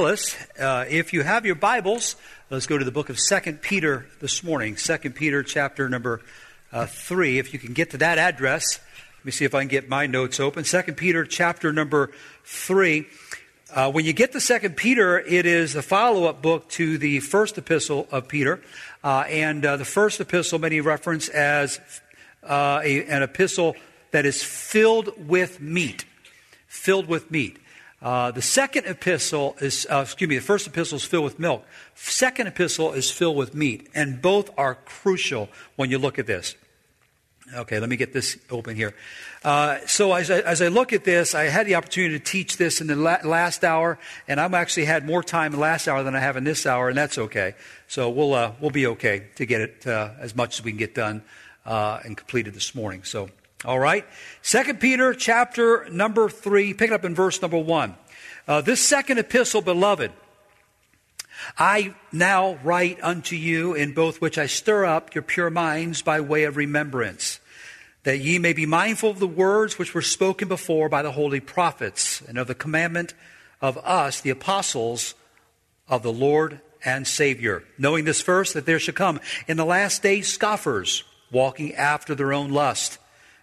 Uh, if you have your Bibles, let's go to the book of Second Peter this morning. Second Peter, chapter number uh, three. If you can get to that address, let me see if I can get my notes open. Second Peter, chapter number three. Uh, when you get to Second Peter, it is a follow-up book to the first epistle of Peter, uh, and uh, the first epistle many reference as uh, a, an epistle that is filled with meat, filled with meat. Uh, the second epistle is, uh, excuse me, the first epistle is filled with milk. Second epistle is filled with meat, and both are crucial when you look at this. Okay, let me get this open here. Uh, so as I, as I, look at this, I had the opportunity to teach this in the la- last hour, and I've actually had more time in the last hour than I have in this hour, and that's okay. So we'll uh, we'll be okay to get it uh, as much as we can get done and completed this morning. So all right? Second Peter chapter number 3, pick it up in verse number 1. Uh, this second epistle, beloved, I now write unto you in both which I stir up your pure minds by way of remembrance, that ye may be mindful of the words which were spoken before by the holy prophets, and of the commandment of us, the apostles of the Lord and Savior, knowing this first, that there shall come in the last days scoffers, walking after their own lust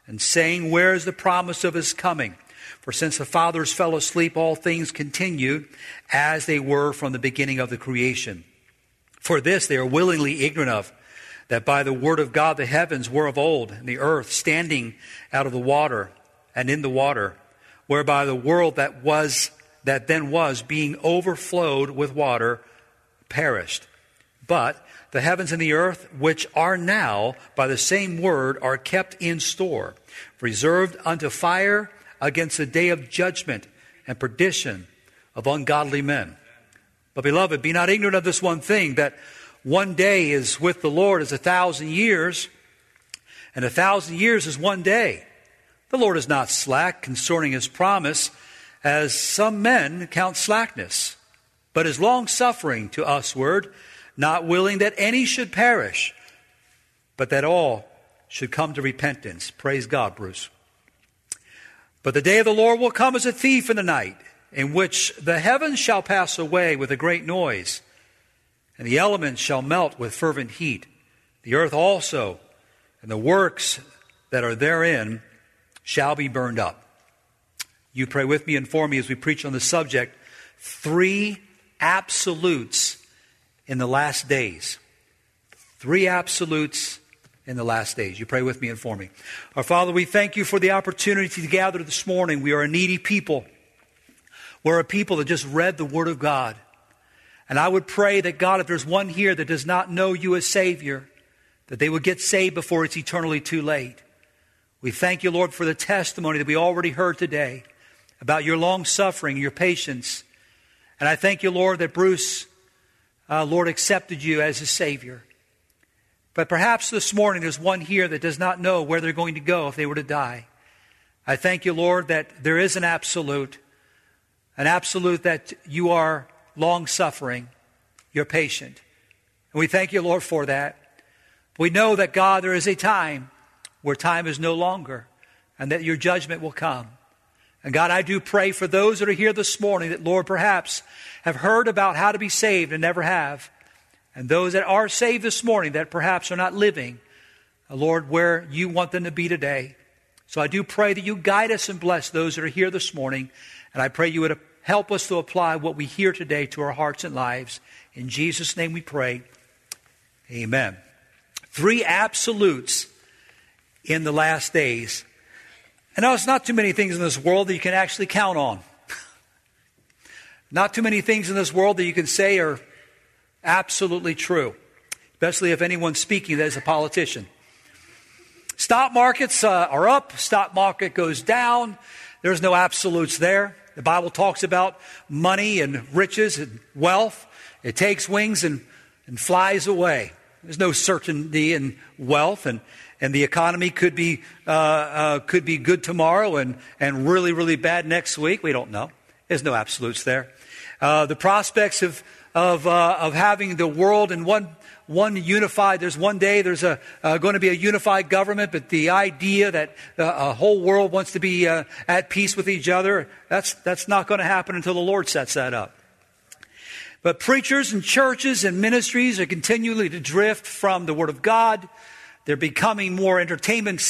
and saying, Where is the promise of his coming? For since the fathers fell asleep, all things continued as they were from the beginning of the creation. For this they are willingly ignorant of, that by the word of God the heavens were of old, and the earth standing out of the water and in the water, whereby the world that was, that then was, being overflowed with water, perished. But the heavens and the earth, which are now by the same word, are kept in store, reserved unto fire against the day of judgment and perdition of ungodly men. But beloved, be not ignorant of this one thing, that one day is with the Lord as a thousand years, and a thousand years is one day. The Lord is not slack concerning his promise, as some men count slackness, but is long suffering to usward not willing that any should perish, but that all should come to repentance. Praise God, Bruce. But the day of the Lord will come as a thief in the night, in which the heavens shall pass away with a great noise, and the elements shall melt with fervent heat. The earth also, and the works that are therein, shall be burned up. You pray with me and for me as we preach on the subject three absolutes in the last days. Three absolutes in the last days. You pray with me and for me. Our Father, we thank you for the opportunity to gather this morning. We are a needy people. We're a people that just read the Word of God. And I would pray that God, if there's one here that does not know you as Savior, that they would get saved before it's eternally too late. We thank you, Lord, for the testimony that we already heard today about your long suffering, your patience. And I thank you, Lord, that Bruce uh, Lord accepted you as his Savior. But perhaps this morning there's one here that does not know where they're going to go if they were to die. I thank you, Lord, that there is an absolute, an absolute that you are long suffering, you're patient. And we thank you, Lord, for that. We know that, God, there is a time where time is no longer and that your judgment will come. And God, I do pray for those that are here this morning that, Lord, perhaps have heard about how to be saved and never have. And those that are saved this morning that perhaps are not living, uh, Lord, where you want them to be today. So I do pray that you guide us and bless those that are here this morning. And I pray you would help us to apply what we hear today to our hearts and lives. In Jesus' name we pray. Amen. Three absolutes in the last days. And now it's not too many things in this world that you can actually count on. not too many things in this world that you can say are absolutely true, especially if anyone's speaking that is a politician. Stock markets uh, are up, stock market goes down. There's no absolutes there. The Bible talks about money and riches and wealth. It takes wings and, and flies away. There's no certainty in wealth and and the economy could be, uh, uh, could be good tomorrow and, and really, really bad next week. We don't know. There's no absolutes there. Uh, the prospects of, of, uh, of having the world in one, one unified, there's one day there's a, uh, going to be a unified government, but the idea that uh, a whole world wants to be at peace with each other, that's, that's not going to happen until the Lord sets that up. But preachers and churches and ministries are continually to drift from the Word of God. They're becoming more entertainment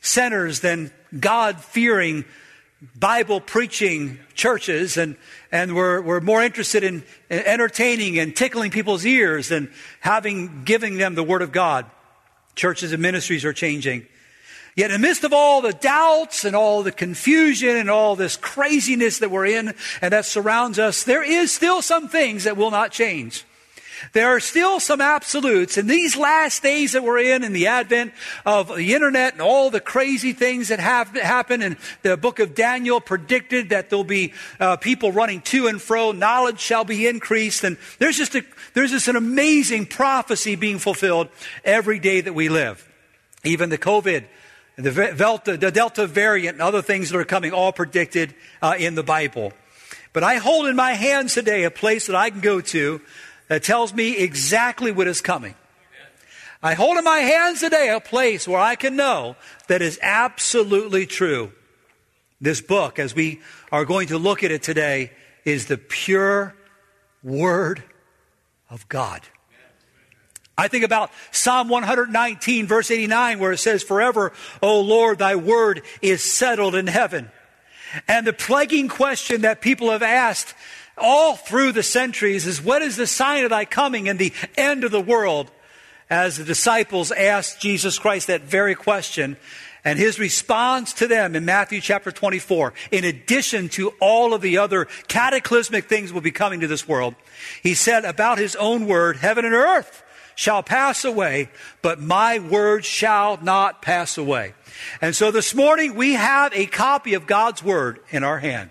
centers than God fearing, Bible preaching churches. And, and we're, we're more interested in entertaining and tickling people's ears than having, giving them the Word of God. Churches and ministries are changing. Yet in the midst of all the doubts and all the confusion and all this craziness that we're in and that surrounds us, there is still some things that will not change. There are still some absolutes. In these last days that we're in, in the advent of the internet and all the crazy things that have happened, and the book of Daniel predicted that there'll be uh, people running to and fro, knowledge shall be increased, and there's just a, there's just an amazing prophecy being fulfilled every day that we live. Even the COVID the Delta, the Delta variant and other things that are coming, all predicted uh, in the Bible. But I hold in my hands today a place that I can go to that tells me exactly what is coming. I hold in my hands today a place where I can know that is absolutely true. This book, as we are going to look at it today, is the pure Word of God. I think about Psalm 119, verse 89, where it says, Forever, O Lord, thy word is settled in heaven. And the plaguing question that people have asked all through the centuries is, What is the sign of thy coming and the end of the world? As the disciples asked Jesus Christ that very question, and his response to them in Matthew chapter 24, in addition to all of the other cataclysmic things will be coming to this world, he said about his own word, heaven and earth shall pass away, but my word shall not pass away. And so this morning we have a copy of God's word in our hand.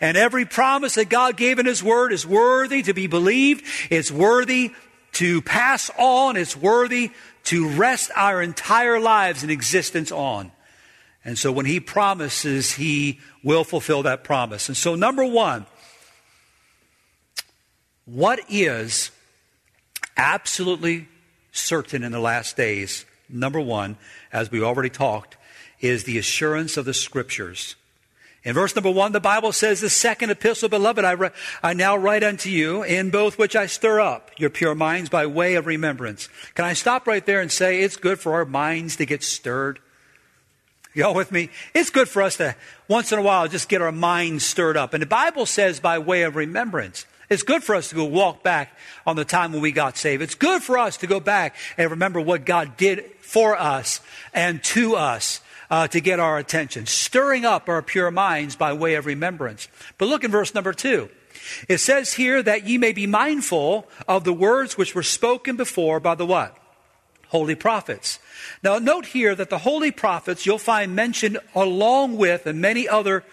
And every promise that God gave in His Word is worthy to be believed. It's worthy to pass on. It's worthy to rest our entire lives and existence on. And so when He promises, He will fulfill that promise. And so, number one, what is absolutely certain in the last days, number one, as we already talked, is the assurance of the scriptures. In verse number one, the Bible says, The second epistle, beloved, I, re- I now write unto you, in both which I stir up your pure minds by way of remembrance. Can I stop right there and say it's good for our minds to get stirred? Y'all with me? It's good for us to once in a while just get our minds stirred up. And the Bible says by way of remembrance. It's good for us to go walk back on the time when we got saved. It's good for us to go back and remember what God did for us and to us uh, to get our attention, stirring up our pure minds by way of remembrance. But look in verse number two. It says here that ye may be mindful of the words which were spoken before by the what? Holy prophets. Now note here that the holy prophets you'll find mentioned along with and many other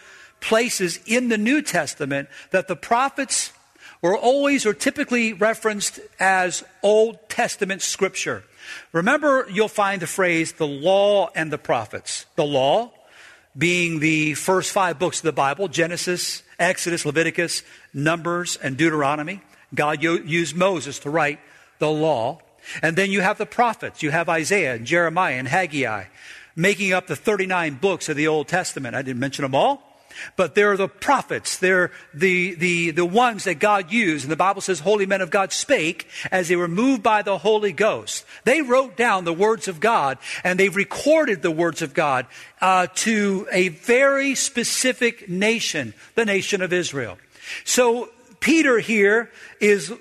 places in the New Testament that the prophets were always or typically referenced as Old Testament scripture. Remember, you'll find the phrase the law and the prophets. The law being the first five books of the Bible Genesis, Exodus, Leviticus, Numbers, and Deuteronomy. God used Moses to write the law. And then you have the prophets. You have Isaiah and Jeremiah and Haggai making up the 39 books of the Old Testament. I didn't mention them all. But they're the prophets. They're the, the, the ones that God used. And the Bible says holy men of God spake as they were moved by the Holy Ghost. They wrote down the words of God and they recorded the words of God uh, to a very specific nation, the nation of Israel. So Peter here is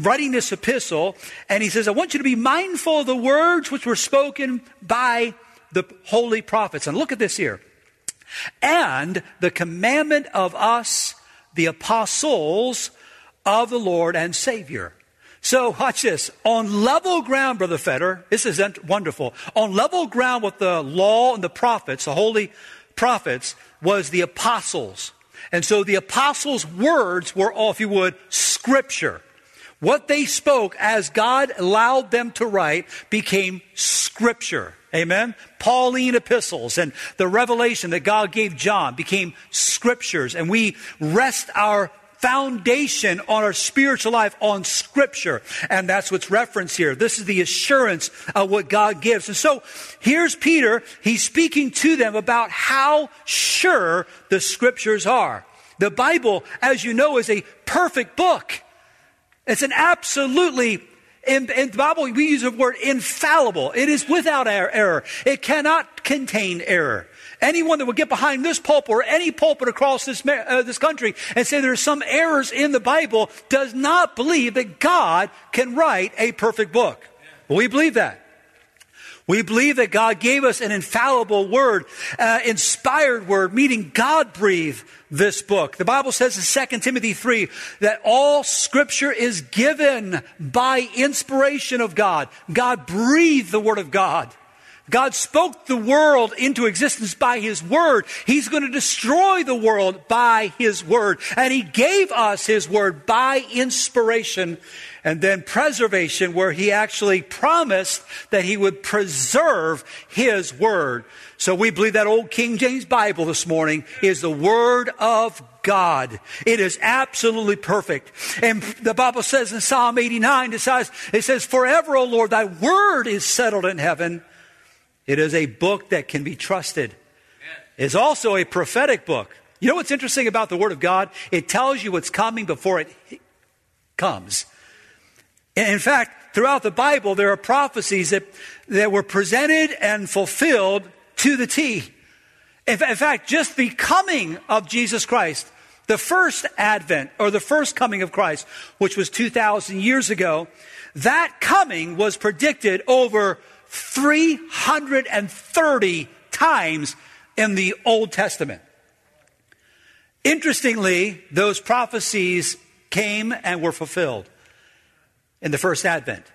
writing this epistle and he says, I want you to be mindful of the words which were spoken by the holy prophets. And look at this here and the commandment of us, the apostles of the Lord and Savior. So watch this. On level ground, Brother Fetter, this is wonderful. On level ground with the law and the prophets, the holy prophets, was the apostles. And so the apostles' words were, all, if you would, scripture. What they spoke as God allowed them to write became scripture. Amen? Pauline epistles and the revelation that God gave John became scriptures, and we rest our foundation on our spiritual life on scripture. And that's what's referenced here. This is the assurance of what God gives. And so here's Peter. He's speaking to them about how sure the scriptures are. The Bible, as you know, is a perfect book. It's an absolutely, in, in, the Bible, we use the word infallible. It is without error. It cannot contain error. Anyone that would get behind this pulpit or any pulpit across this, uh, this country and say there are some errors in the Bible does not believe that God can write a perfect book. we believe that. We believe that God gave us an infallible word, uh, inspired word, meaning God breathed this book. The Bible says in 2 Timothy 3 that all scripture is given by inspiration of God. God breathed the word of God. God spoke the world into existence by His Word. He's going to destroy the world by His Word. And He gave us His Word by inspiration and then preservation, where He actually promised that He would preserve His Word. So we believe that old King James Bible this morning is the Word of God. It is absolutely perfect. And the Bible says in Psalm 89, it says, it says, Forever, O Lord, thy word is settled in heaven. It is a book that can be trusted. It's also a prophetic book. You know what's interesting about the Word of God? It tells you what's coming before it comes. In fact, throughout the Bible, there are prophecies that, that were presented and fulfilled to the T. In fact, just the coming of Jesus Christ, the first advent or the first coming of Christ, which was 2,000 years ago, that coming was predicted over 330 times in the Old Testament. Interestingly, those prophecies came and were fulfilled in the first advent.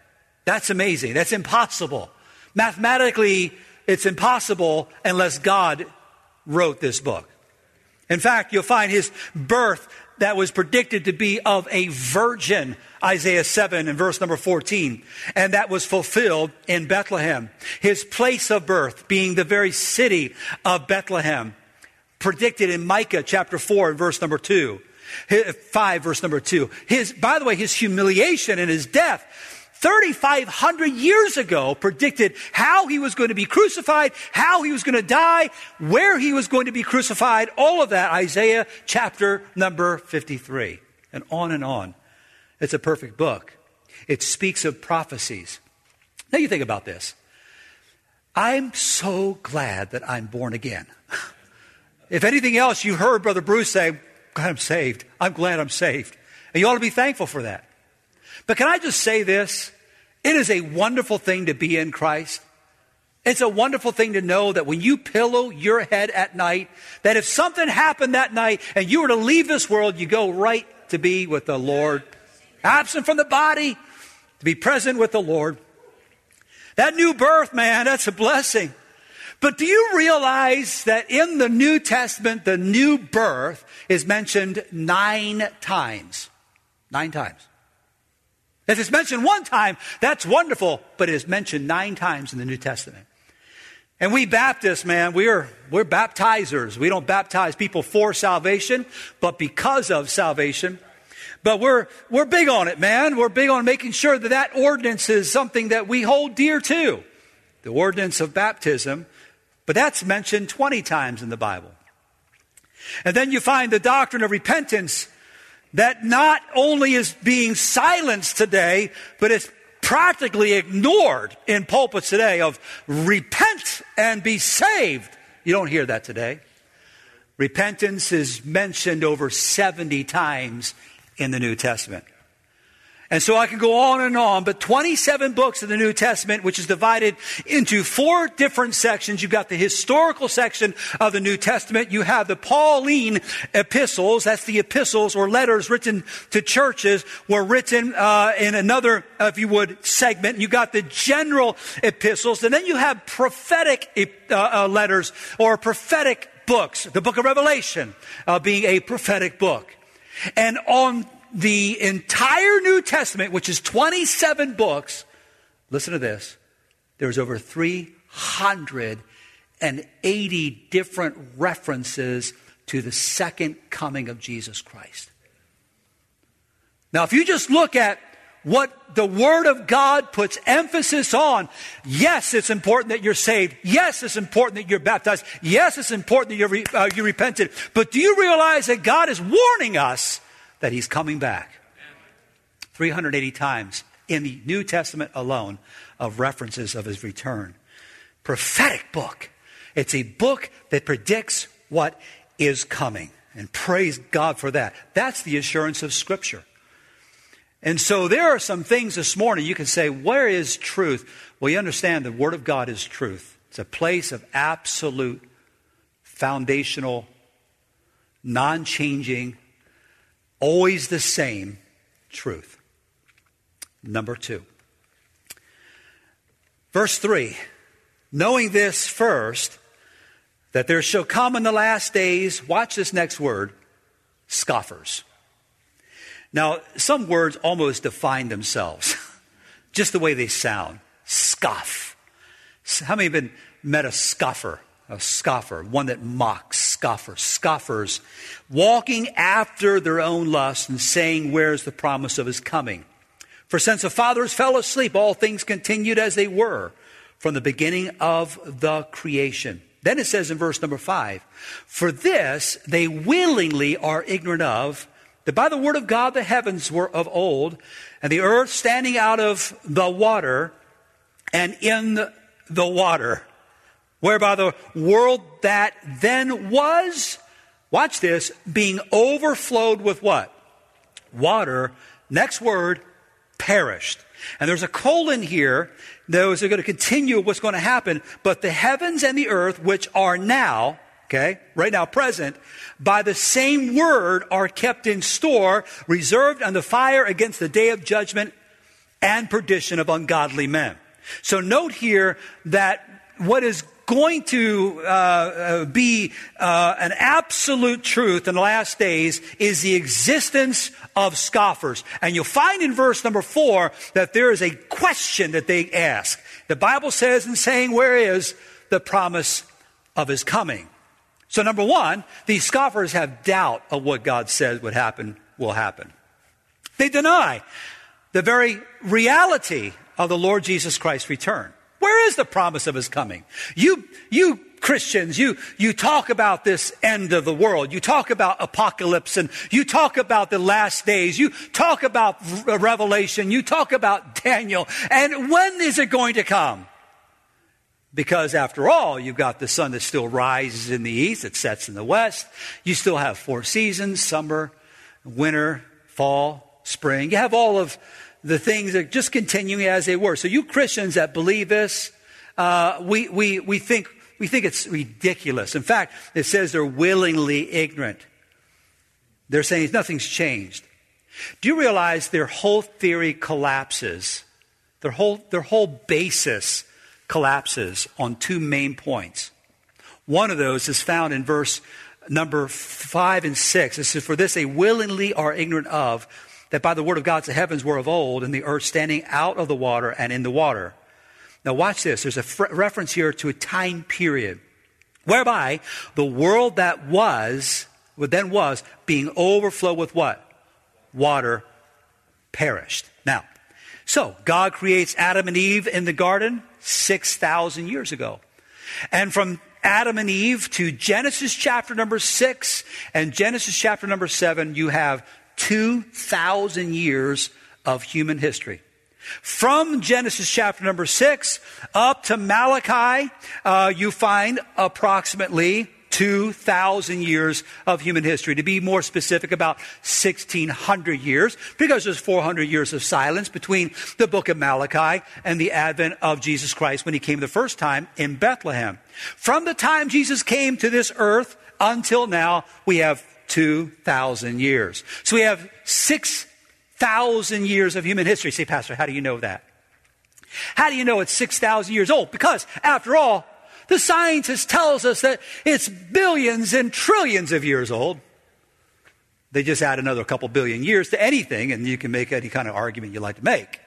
That's amazing. That's impossible. Mathematically, it's impossible unless God wrote this book. In fact, you'll find his birth that was predicted to be of a virgin, Isaiah 7 and verse number 14. And that was fulfilled in Bethlehem. His place of birth being the very city of Bethlehem, predicted in Micah chapter 4 and verse number 2. 5 verse number 2. His, by the way, his humiliation and his death 3,500 years ago predicted how he was going to be crucified, how he was going to die, where he was going to be crucified, all of that, Isaiah chapter number 53. And on and on. It's a perfect book. It speaks of prophecies. Now you think about this. I'm so glad that I'm born again. if anything else, you heard Brother Bruce say, I'm saved. I'm glad I'm saved. And you ought to be thankful for that. But can I just say this? It is a wonderful thing to be in Christ. It's a wonderful thing to know that when you pillow your head at night, that if something happened that night and you were to leave this world, you go right to be with the Lord. Absent from the body, to be present with the Lord. That new birth, man, that's a blessing. But do you realize that in the New Testament, the new birth is mentioned nine times? Nine times. If it's mentioned one time, that's wonderful, but it is mentioned nine times in the New Testament. And we Baptists, man, we're, we're baptizers. We don't baptize people for salvation, but because of salvation. But we're, we're big on it, man. We're big on making sure that that ordinance is something that we hold dear to. The ordinance of baptism. But that's mentioned 20 times in the Bible. And then you find the doctrine of repentance that not only is being silenced today, but it's practically ignored in pulpits today of repent and be saved. You don't hear that today. Repentance is mentioned over 70 times in the New Testament. And so I can go on and on, but 27 books of the New Testament, which is divided into four different sections. You've got the historical section of the New Testament. You have the Pauline epistles. That's the epistles or letters written to churches were written uh, in another, if you would, segment. You got the general epistles, and then you have prophetic uh, uh, letters or prophetic books. The book of Revelation uh, being a prophetic book. And on the entire New Testament, which is 27 books, listen to this. There's over 380 different references to the second coming of Jesus Christ. Now, if you just look at what the Word of God puts emphasis on, yes, it's important that you're saved. Yes, it's important that you're baptized. Yes, it's important that you're, re- uh, you repented. But do you realize that God is warning us that he's coming back. 380 times in the New Testament alone of references of his return. Prophetic book. It's a book that predicts what is coming. And praise God for that. That's the assurance of Scripture. And so there are some things this morning you can say, where is truth? Well, you understand the Word of God is truth. It's a place of absolute, foundational, non changing, always the same truth. Number two. Verse 3 Knowing this first, that there shall come in the last days, watch this next word, scoffers. Now, some words almost define themselves, just the way they sound. Scoff. How many have been met a scoffer? A scoffer, one that mocks, scoffer, scoffers, walking after their own lust and saying, Where's the promise of his coming? For since the fathers fell asleep, all things continued as they were from the beginning of the creation. Then it says in verse number five, For this they willingly are ignorant of, that by the word of God the heavens were of old, and the earth standing out of the water and in the water, whereby the world that then was, watch this, being overflowed with what? Water. Next word, perished. And there's a colon here. Those are going to continue what's going to happen. But the heavens and the earth, which are now, okay, right now present, by the same word are kept in store, reserved the fire against the day of judgment and perdition of ungodly men. So note here that what is going to uh, uh, be uh, an absolute truth in the last days is the existence of scoffers. And you'll find in verse number four that there is a question that they ask. The Bible says in saying, Where is the promise of his coming? So, number one, these scoffers have doubt of what God says would happen will happen. They deny the very reality of the Lord Jesus Christ's return. Where is the promise of his coming? You, you Christians, you, you talk about this end of the world. You talk about apocalypse and you talk about the last days. You talk about Revelation. You talk about Daniel. And when is it going to come? Because after all, you've got the sun that still rises in the east, it sets in the west. You still have four seasons summer, winter, fall, spring. You have all of the things are just continuing as they were. So you Christians that believe this, uh, we, we, we, think, we think it's ridiculous. In fact, it says they're willingly ignorant. They're saying nothing's changed. Do you realize their whole theory collapses? Their whole, their whole basis collapses on two main points. One of those is found in verse number five and six. It says, For this they willingly are ignorant of, that by the word of God the heavens were of old, and the earth standing out of the water and in the water. Now, watch this. There's a fr- reference here to a time period whereby the world that was, what then was, being overflowed with what? Water perished. Now, so God creates Adam and Eve in the garden 6,000 years ago. And from Adam and Eve to Genesis chapter number 6 and Genesis chapter number 7, you have 2,000 years of human history. From Genesis chapter number 6 up to Malachi, uh, you find approximately 2,000 years of human history. To be more specific, about 1,600 years, because there's 400 years of silence between the book of Malachi and the advent of Jesus Christ when he came the first time in Bethlehem. From the time Jesus came to this earth until now, we have 2,000 years. So we have 6,000 years of human history. Say, Pastor, how do you know that? How do you know it's 6,000 years old? Because, after all, the scientist tells us that it's billions and trillions of years old. They just add another couple billion years to anything, and you can make any kind of argument you like to make.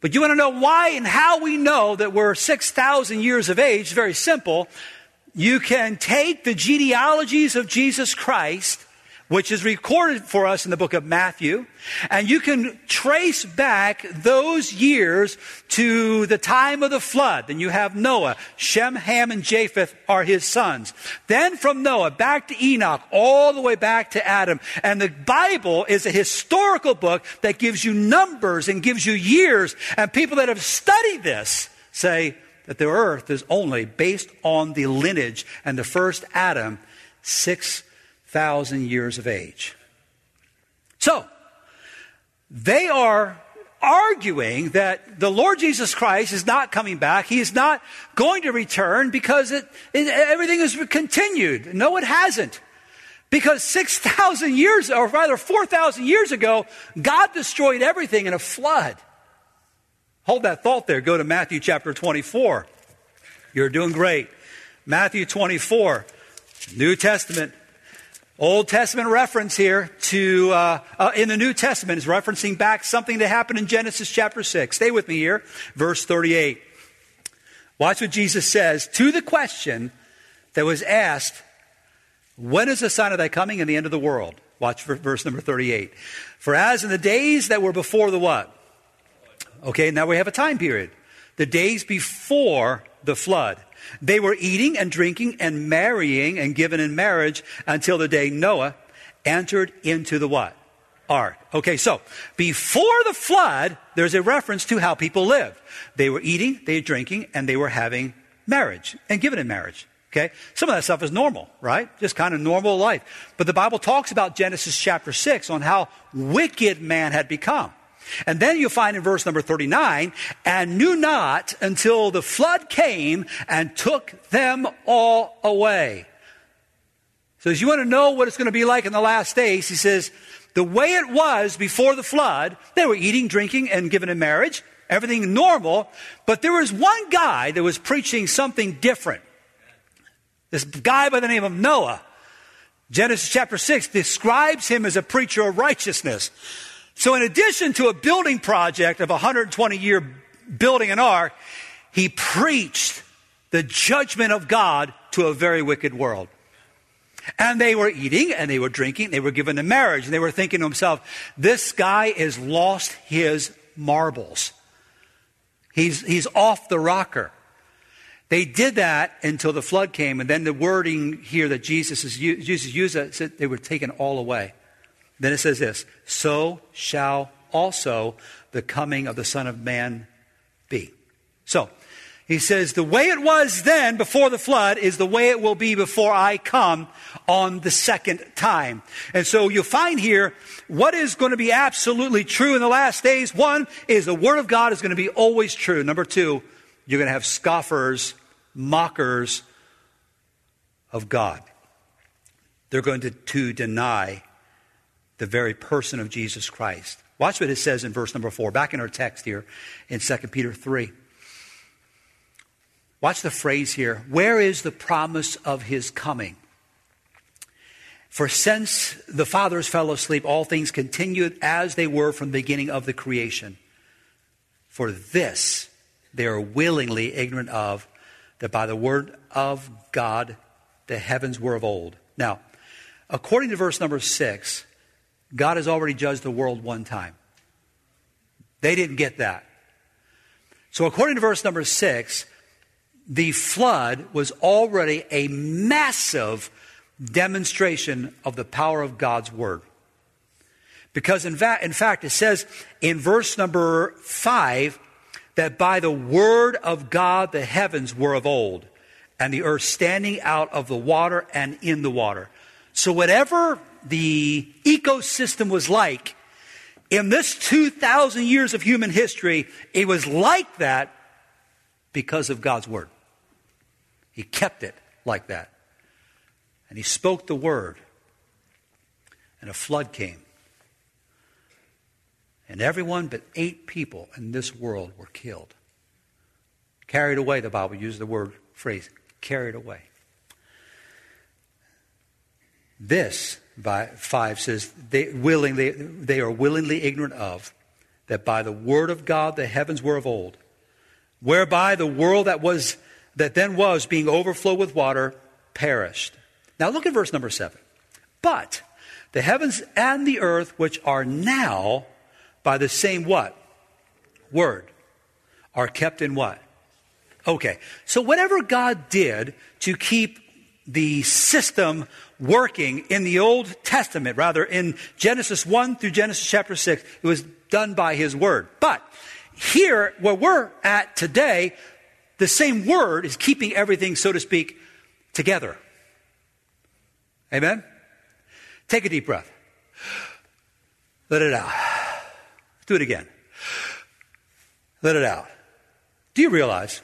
But you want to know why and how we know that we're 6,000 years of age? Very simple you can take the genealogies of Jesus Christ which is recorded for us in the book of Matthew. And you can trace back those years to the time of the flood. Then you have Noah. Shem, Ham, and Japheth are his sons. Then from Noah back to Enoch, all the way back to Adam. And the Bible is a historical book that gives you numbers and gives you years. And people that have studied this say that the earth is only based on the lineage and the first Adam, 6,000 years of age. So, they are arguing that the Lord Jesus Christ is not coming back. He is not going to return because it, it, everything is continued. No, it hasn't. Because 6,000 years, or rather 4,000 years ago, God destroyed everything in a flood. Hold that thought there. Go to Matthew chapter 24. You're doing great. Matthew 24, New Testament. Old Testament reference here to, uh, uh, in the New Testament is referencing back something that happened in Genesis chapter 6. Stay with me here. Verse 38. Watch what Jesus says to the question that was asked, when is the sign of thy coming and the end of the world? Watch verse number 38. For as in the days that were before the what? Okay, now we have a time period. The days before the flood. They were eating and drinking and marrying and given in marriage until the day Noah entered into the what? Ark. Okay, so before the flood, there's a reference to how people lived. They were eating, they were drinking, and they were having marriage and given in marriage. Okay? Some of that stuff is normal, right? Just kind of normal life. But the Bible talks about Genesis chapter 6 on how wicked man had become. And then you find in verse number 39, and knew not until the flood came and took them all away. So as you want to know what it's going to be like in the last days, he says, the way it was before the flood, they were eating, drinking, and given in marriage, everything normal, but there was one guy that was preaching something different. This guy by the name of Noah. Genesis chapter 6 describes him as a preacher of righteousness. So in addition to a building project of 120 year building an ark, he preached the judgment of God to a very wicked world. And they were eating and they were drinking, they were given in marriage, and they were thinking to himself, this guy has lost his marbles. He's, he's off the rocker. They did that until the flood came, and then the wording here that Jesus, is, Jesus used, said they were taken all away. Then it says this So shall also the coming of the Son of Man be. So, he says, the way it was then before the flood is the way it will be before I come on the second time. And so you'll find here what is going to be absolutely true in the last days. One is the Word of God is going to be always true. Number two, you're going to have scoffers, mockers of God. They're going to, to deny the very person of Jesus Christ. Watch what it says in verse number four, back in our text here in 2 Peter 3. Watch the phrase here. Where is the promise of his coming? For since the fathers fell asleep, all things continued as they were from the beginning of the creation. For this they are willingly ignorant of, that by the word of God the heavens were of old. Now, according to verse number six, God has already judged the world one time. They didn't get that. So, according to verse number six, the flood was already a massive demonstration of the power of God's word. Because, in, va- in fact, it says in verse number five that by the word of God the heavens were of old, and the earth standing out of the water and in the water. So, whatever the ecosystem was like in this 2,000 years of human history, it was like that because of God's word. He kept it like that. And he spoke the word, and a flood came. And everyone but eight people in this world were killed. Carried away, the Bible used the word phrase, carried away. This, by 5 says, they, willingly, they are willingly ignorant of, that by the word of God the heavens were of old, whereby the world that was that then was being overflowed with water perished. Now look at verse number 7. But The heavens and the earth, which are now by the same what? Word. Are kept in what? Okay. So whatever God did to keep the system working in the Old Testament, rather in Genesis 1 through Genesis chapter 6, it was done by His Word. But here, where we're at today, the same Word is keeping everything, so to speak, together. Amen? Take a deep breath. Let it out. Do it again. Let it out. Do you realize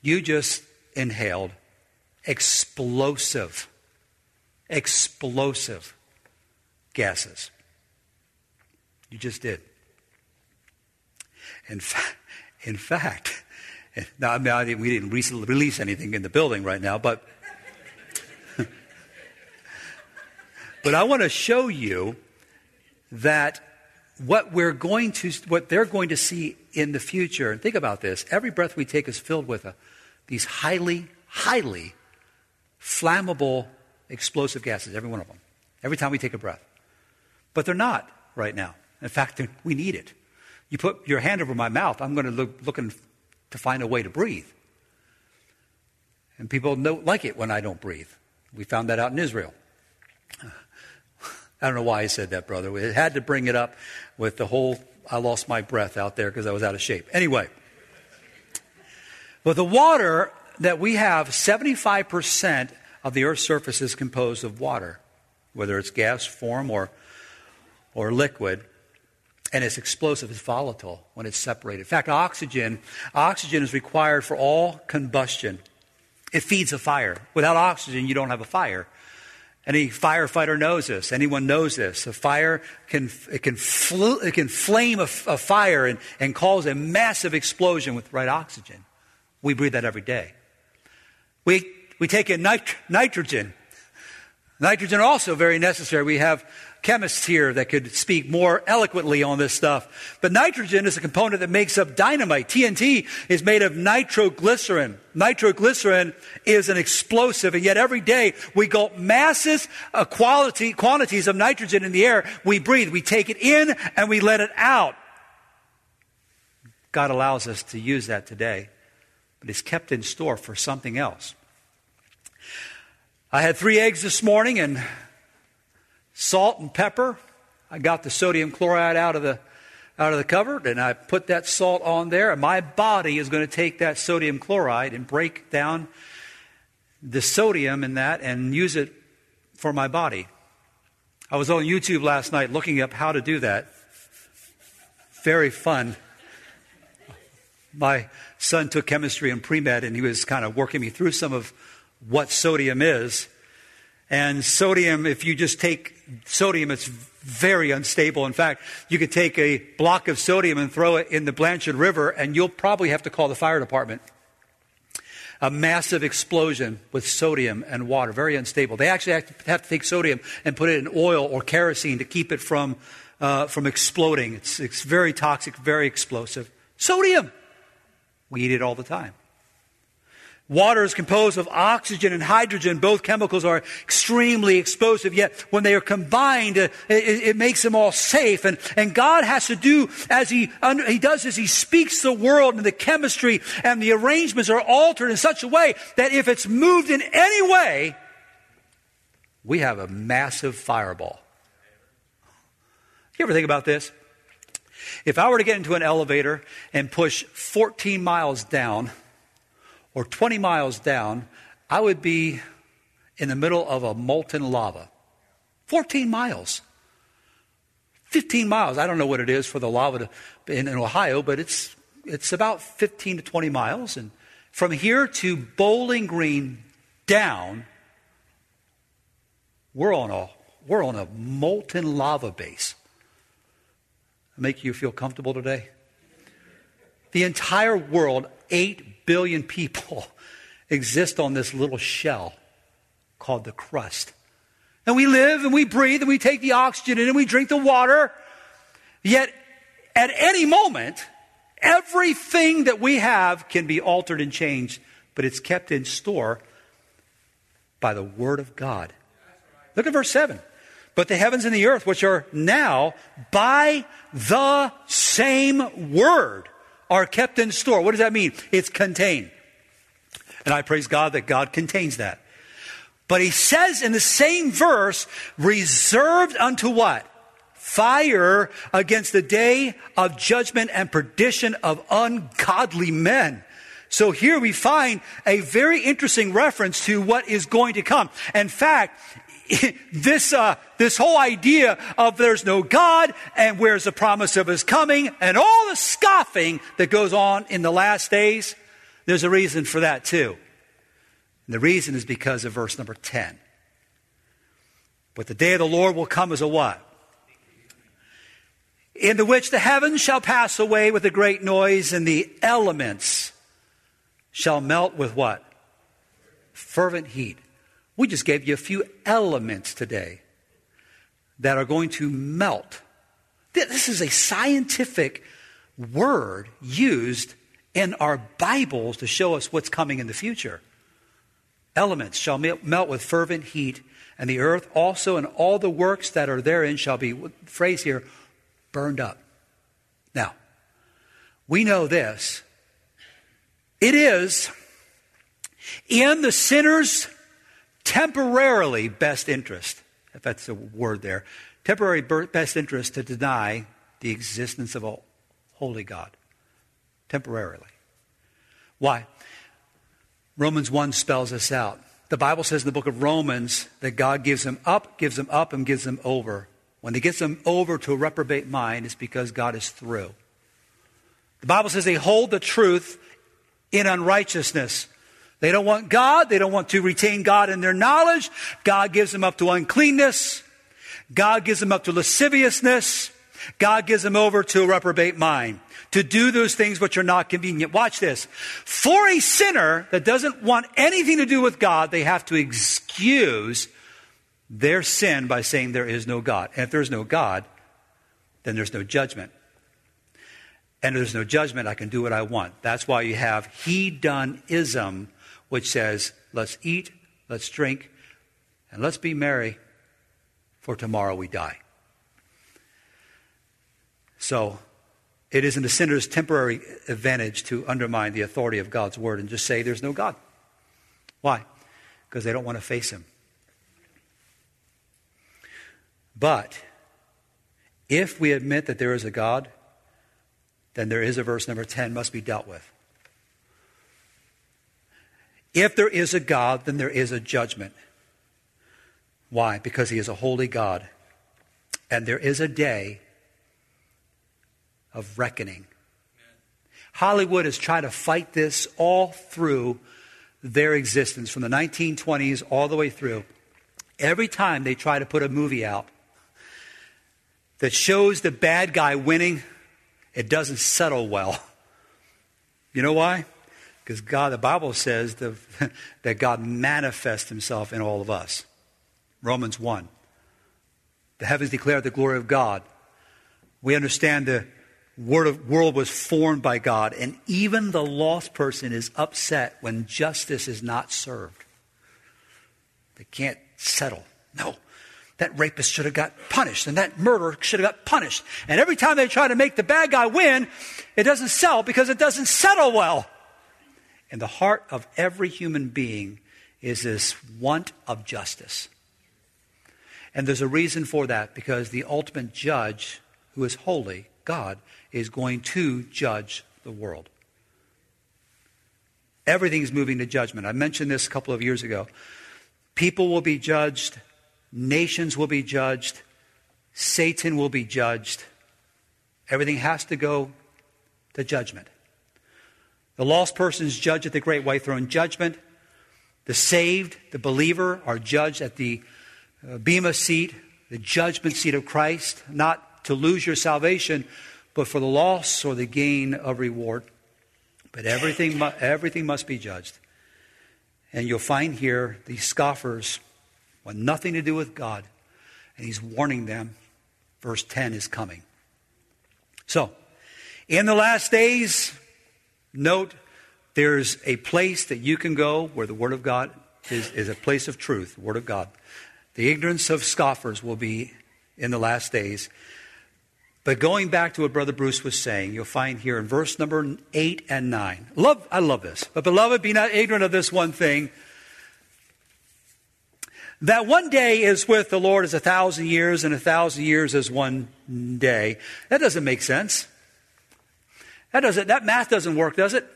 you just inhaled explosive, explosive gases? You just did. In, fa- in fact, now, I mean, we didn't release anything in the building right now, but but I want to show you that what we're going to, what they're going to see in the future. And think about this: every breath we take is filled with a, these highly, highly flammable, explosive gases. Every one of them. Every time we take a breath, but they're not right now. In fact, we need it. You put your hand over my mouth, I'm going to look looking to find a way to breathe. And people don't like it when I don't breathe. We found that out in Israel. I don't know why I said that, brother. We had to bring it up with the whole I lost my breath out there because I was out of shape. Anyway, but the water that we have, 75% of the Earth's surface is composed of water, whether it's gas form or, or liquid. And it's explosive, it's volatile when it's separated. In fact, oxygen, oxygen is required for all combustion. It feeds a fire. Without oxygen, you don't have a fire. Any firefighter knows this. Anyone knows this. A fire can, it can, fl- it can flame a, a fire and, and cause a massive explosion with right oxygen. We breathe that every day. We, we take in nit- nitrogen. Nitrogen also very necessary. We have chemists here that could speak more eloquently on this stuff. But nitrogen is a component that makes up dynamite. TNT is made of nitroglycerin. Nitroglycerin is an explosive, and yet every day we gulp massive uh, quality, quantities of nitrogen in the air. We breathe, we take it in, and we let it out. God allows us to use that today, but it's kept in store for something else. I had three eggs this morning, and salt and pepper. I got the sodium chloride out of the out of the cupboard and I put that salt on there and my body is going to take that sodium chloride and break down the sodium in that and use it for my body. I was on YouTube last night looking up how to do that. Very fun. My son took chemistry and pre-med and he was kind of working me through some of what sodium is. And sodium, if you just take sodium, it's very unstable. In fact, you could take a block of sodium and throw it in the Blanchard River, and you'll probably have to call the fire department. A massive explosion with sodium and water, very unstable. They actually have to, have to take sodium and put it in oil or kerosene to keep it from, uh, from exploding. It's, it's very toxic, very explosive. Sodium! We eat it all the time. Water is composed of oxygen and hydrogen. Both chemicals are extremely explosive, yet when they are combined, uh, it, it, makes them all safe. And, and God has to do as he, he does as he speaks the world and the chemistry and the arrangements are altered in such a way that if it's moved in any way, we have a massive fireball. You ever think about this? If I were to get into an elevator and push 14 miles down, or 20 miles down, I would be in the middle of a molten lava. 14 miles. 15 miles. I don't know what it is for the lava to, in, in Ohio, but it's, it's about 15 to 20 miles. And from here to Bowling Green down, we're on a, we're on a molten lava base. Make you feel comfortable today? The entire world, 8 billion people, exist on this little shell called the crust. And we live and we breathe and we take the oxygen in and we drink the water. Yet, at any moment, everything that we have can be altered and changed, but it's kept in store by the Word of God. Look at verse 7. but the heavens and the earth, which are now by the same word, are kept in store. What does that mean? It's contained. And I praise God that God contains that. But he says in the same verse, reserved unto what? Fire against the day of judgment and perdition of ungodly men. So here we find a very interesting reference to what is going to come. In fact, this, uh, this whole idea of there's no God and where's the promise of his coming and all the scoffing that goes on in the last days, there's a reason for that too. And the reason is because of verse number 10. But the day of the Lord will come as a what? In the which the heavens shall pass away with a great noise, and the elements shall melt with what? Fervent heat. We just gave you a few elements today that are going to melt. This is a scientific word used in our Bibles to show us what's coming in the future. Elements shall melt with fervent heat, and the earth also and all the works that are therein shall be, phrase here, burned up. Now, we know this. It is in the sinner's temporarily best interest, if that's a word there, temporary best interest to deny the existence of a holy God. Temporarily. Why? Romans 1 spells this out. The Bible says in the book of Romans that God gives them up, gives them up, and gives them over. When he gets them over to a reprobate mind, it's because God is through. The Bible says they hold the truth in unrighteousness. They don't want God. They don't want to retain God in their knowledge. God gives them up to uncleanness. God gives them up to lasciviousness. God gives them over to a reprobate mind to do those things which are not convenient. Watch this. For a sinner that doesn't want anything to do with God, they have to excuse their sin by saying there is no God. And if there's no God, then there's no judgment. And if there's no judgment, I can do what I want. That's why you have hedonism, which says, let's eat, let's drink, and let's be merry, for tomorrow we die. So, it isn't a sinner's temporary advantage to undermine the authority of God's word and just say there's no God. Why? Because they don't want to face him. But if we admit that there is a God, then there is a verse number 10 must be dealt with. If there is a God, then there is a judgment. Why? Because he is a holy God. And there is a day of reckoning. Hollywood has tried to fight this all through their existence, from the 1920s all the way through. Every time they try to put a movie out that shows the bad guy winning, it doesn't settle well. You know why? Because God, the Bible says the, that God manifests himself in all of us. Romans 1. The heavens declare the glory of God. We understand the world was formed by God, and even the lost person is upset when justice is not served. They can't settle. No. That rapist should have got punished, and that murderer should have got punished. And every time they try to make the bad guy win, it doesn't sell because it doesn't settle well. In the heart of every human being is this want of justice. And there's a reason for that because the ultimate judge, who is holy, God, is going to judge the world. Everything is moving to judgment. I mentioned this a couple of years ago. People will be judged, nations will be judged, Satan will be judged. Everything has to go to judgment. The lost person is judged at the great white throne judgment. The saved, the believer, are judged at the uh, Bema seat, the judgment seat of Christ, not to lose your salvation, but for the loss or the gain of reward. But everything, everything must be judged. And you'll find here these scoffers want nothing to do with God. And he's warning them. Verse 10 is coming. So, in the last days, note there's a place that you can go where the Word of God is, is a place of truth, the Word of God. The ignorance of scoffers will be in the last days. But going back to what Brother Bruce was saying, you'll find here in verse number 8 and 9. Love, I love this. But beloved, be not ignorant of this one thing that one day is with the Lord as a thousand years, and a thousand years as one day. That doesn't make sense. That doesn't, that math doesn't work, does it?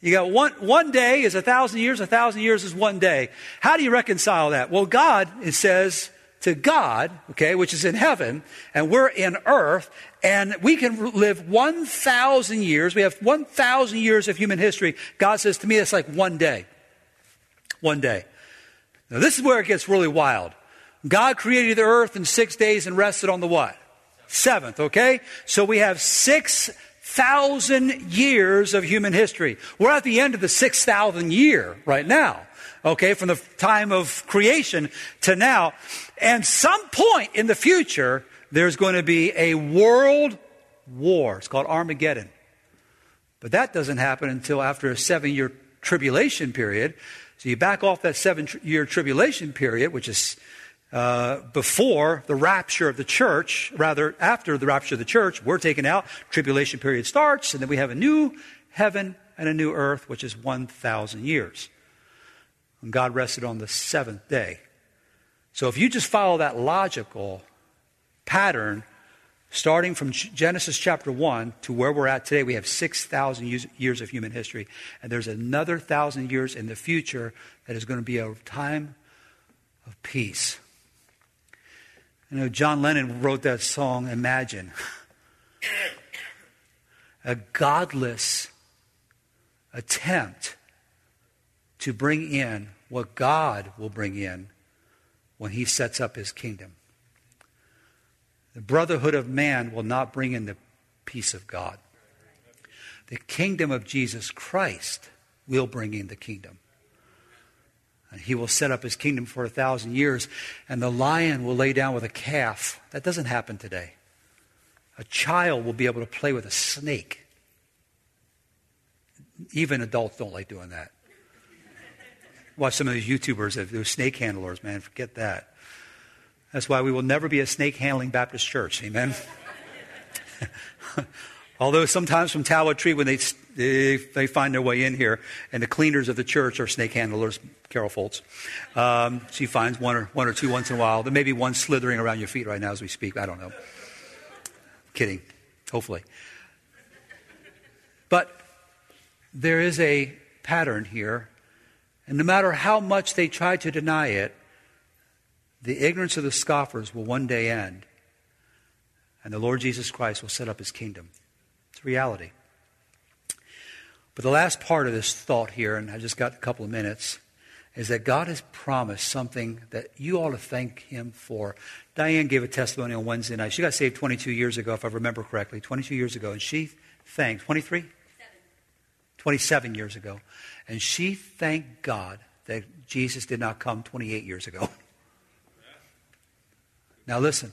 You got one, one day is a thousand years, a thousand years is one day. How do you reconcile that? Well, God, it says, to God, okay, which is in heaven, and we're in earth, and we can live 1,000 years. We have 1,000 years of human history. God says to me, it's like one day. One day. Now, this is where it gets really wild. God created the earth in six days and rested on the what? Seventh, okay? So we have 6,000 years of human history. We're at the end of the 6,000 year right now, okay, from the time of creation to now. And some point in the future, there's going to be a world war. It's called Armageddon. But that doesn't happen until after a seven year tribulation period. So you back off that seven year tribulation period, which is uh, before the rapture of the church, rather after the rapture of the church, we're taken out, tribulation period starts, and then we have a new heaven and a new earth, which is 1,000 years. And God rested on the seventh day. So if you just follow that logical pattern, starting from Genesis chapter 1 to where we're at today, we have 6,000 years of human history. And there's another thousand years in the future that is going to be a time of peace. You know, John Lennon wrote that song, Imagine. a godless attempt to bring in what God will bring in when he sets up his kingdom. The brotherhood of man will not bring in the peace of God. The kingdom of Jesus Christ will bring in the kingdom. He will set up his kingdom for a thousand years, and the lion will lay down with a calf. That doesn't happen today. A child will be able to play with a snake. Even adults don't like doing that. Watch some of these YouTubers, those snake handlers, man, forget that. That's why we will never be a snake handling Baptist church. Amen. Although sometimes from Talbot Tree, when they, they, they, find their way in here, and the cleaners of the church are snake handlers, Carol Foltz. Um, she finds one or, one or two once in a while. There may be one slithering around your feet right now as we speak. I don't know. Kidding. Hopefully. But there is a pattern here and no matter how much they try to deny it, the ignorance of the scoffers will one day end, and the Lord Jesus Christ will set up his kingdom. It's reality. But the last part of this thought here, and I just got a couple of minutes, is that God has promised something that you ought to thank Him for. Diane gave a testimony on Wednesday night. She got saved 22 years ago, if I remember correctly, 22 years ago, and she thanked, 23? 27 years ago. And she thanked God that Jesus did not come 28 years ago. Now, listen,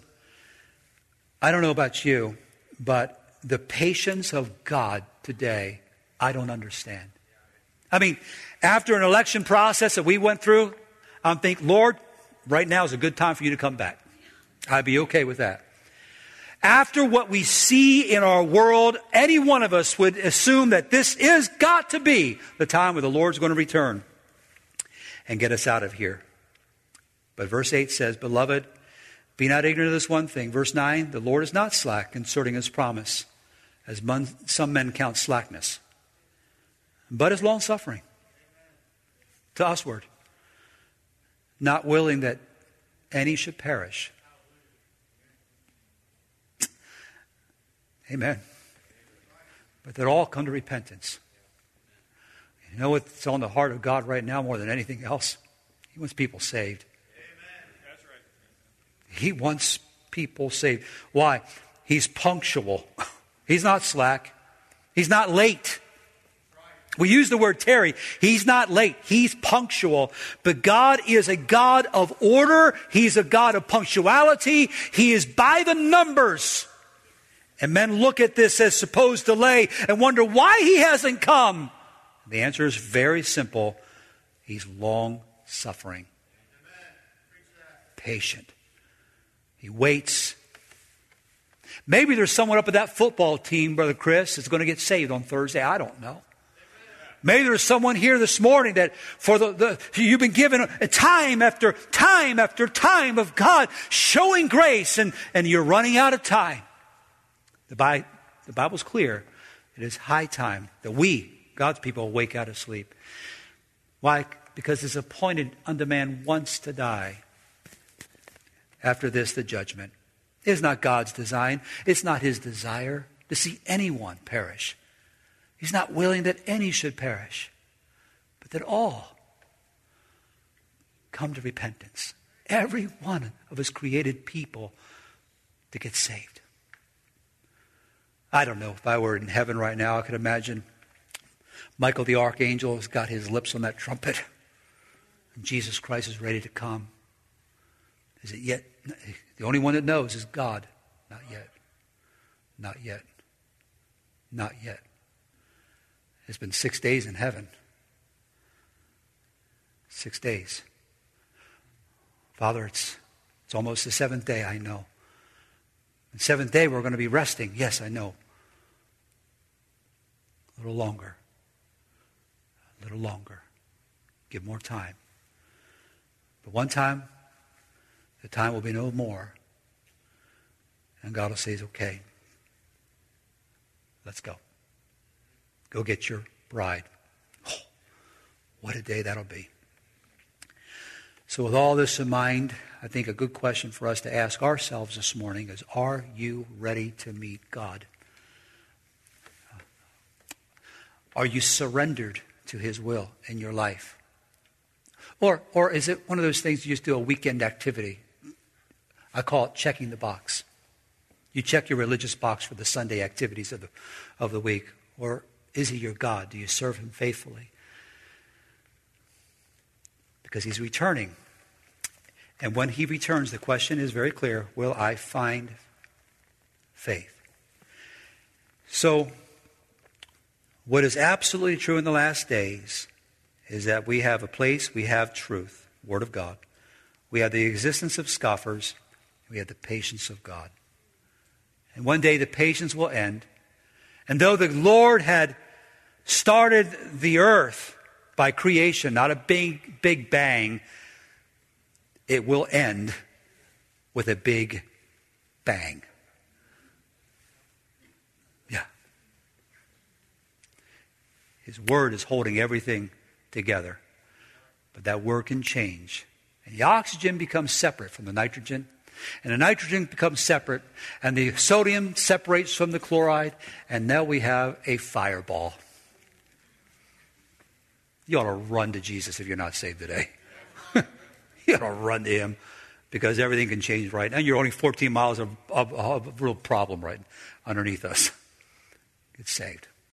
I don't know about you, but the patience of God today, I don't understand. I mean, after an election process that we went through, I'm thinking, Lord, right now is a good time for you to come back. I'd be okay with that. After what we see in our world, any one of us would assume that this is got to be the time where the Lord's going to return and get us out of here. But verse 8 says, Beloved, be not ignorant of this one thing. Verse 9, the Lord is not slack concerning his promise, as some men count slackness, but is long suffering to usward, not willing that any should perish Amen. But that all come to repentance. You know what's on the heart of God right now more than anything else? He wants people saved. He wants people saved. Why? He's punctual. He's not slack. He's not late. We use the word tarry. He's not late. He's punctual. But God is a God of order. He's a God of punctuality. He is by the numbers. And men look at this as supposed delay and wonder why he hasn't come. The answer is very simple. He's long suffering. patient. He waits. Maybe there's someone up at that football team, Brother Chris, that's going to get saved on Thursday. I don't know. Maybe there's someone here this morning that for the, the, you've been given time after time after time of God showing grace and, and you're running out of time. The, Bi- the Bible's clear. It is high time that we, God's people, wake out of sleep. Why? Because it's appointed unto man once to die. After this, the judgment. It is not God's design. It's not his desire to see anyone perish. He's not willing that any should perish, but that all come to repentance. Every one of his created people to get saved. I don't know if I were in heaven right now, I could imagine Michael the archangel has got his lips on that trumpet, and Jesus Christ is ready to come. Is it yet? The only one that knows is God. Not yet. Not yet. Not yet. It's been six days in heaven. Six days. Father, it's, it's almost the seventh day, I know. The seventh day, we're going to be resting. Yes, I know. A little longer. A little longer. Give more time. But one time, the time will be no more. And God will say, okay, let's go. Go get your bride. Oh, what a day that'll be. So, with all this in mind, I think a good question for us to ask ourselves this morning is Are you ready to meet God? Are you surrendered to His will in your life? Or, or is it one of those things you just do a weekend activity? I call it checking the box. You check your religious box for the Sunday activities of the, of the week. Or is he your God? Do you serve him faithfully? Because he's returning. And when he returns, the question is very clear Will I find faith? So, what is absolutely true in the last days is that we have a place, we have truth, Word of God. We have the existence of scoffers, we have the patience of God. And one day the patience will end. And though the Lord had started the earth by creation, not a big, big bang, it will end with a big bang. Yeah. His word is holding everything together. But that word can change. And the oxygen becomes separate from the nitrogen. And the nitrogen becomes separate. And the sodium separates from the chloride. And now we have a fireball. You ought to run to Jesus if you're not saved today. you ought to run to him because everything can change right now. You're only 14 miles of, of, of a real problem right underneath us. Get saved.